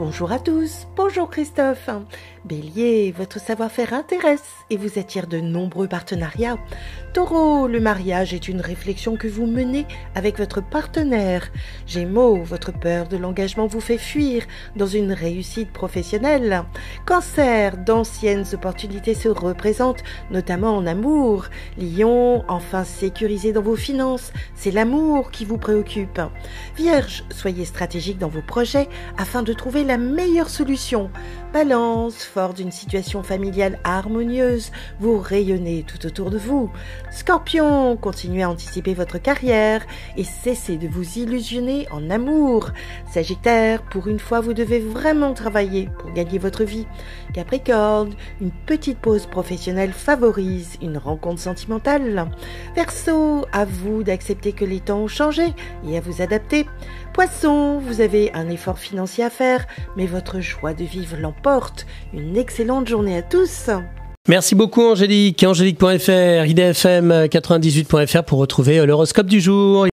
Bonjour à tous, bonjour Christophe. Bélier, votre savoir-faire intéresse et vous attire de nombreux partenariats. Taureau, le mariage est une réflexion que vous menez avec votre partenaire. Gémeaux, votre peur de l'engagement vous fait fuir dans une réussite professionnelle. Cancer, d'anciennes opportunités se représentent, notamment en amour. Lion, enfin sécurisé dans vos finances, c'est l'amour qui vous préoccupe. Vierge, soyez stratégique dans vos projets afin de trouver la meilleure solution. Balance, fort d'une situation familiale harmonieuse, vous rayonnez tout autour de vous. Scorpion, continuez à anticiper votre carrière et cessez de vous illusionner en amour. Sagittaire, pour une fois, vous devez vraiment travailler pour gagner votre vie. Capricorne, une petite pause professionnelle favorise une rencontre sentimentale. Verseau, à vous d'accepter que les temps ont changé et à vous adapter. Poisson, vous avez un effort financier à faire, mais votre joie de vivre l'emporte. Une excellente journée à tous. Merci beaucoup Angélique. Angélique.fr, idfm98.fr pour retrouver l'horoscope du jour.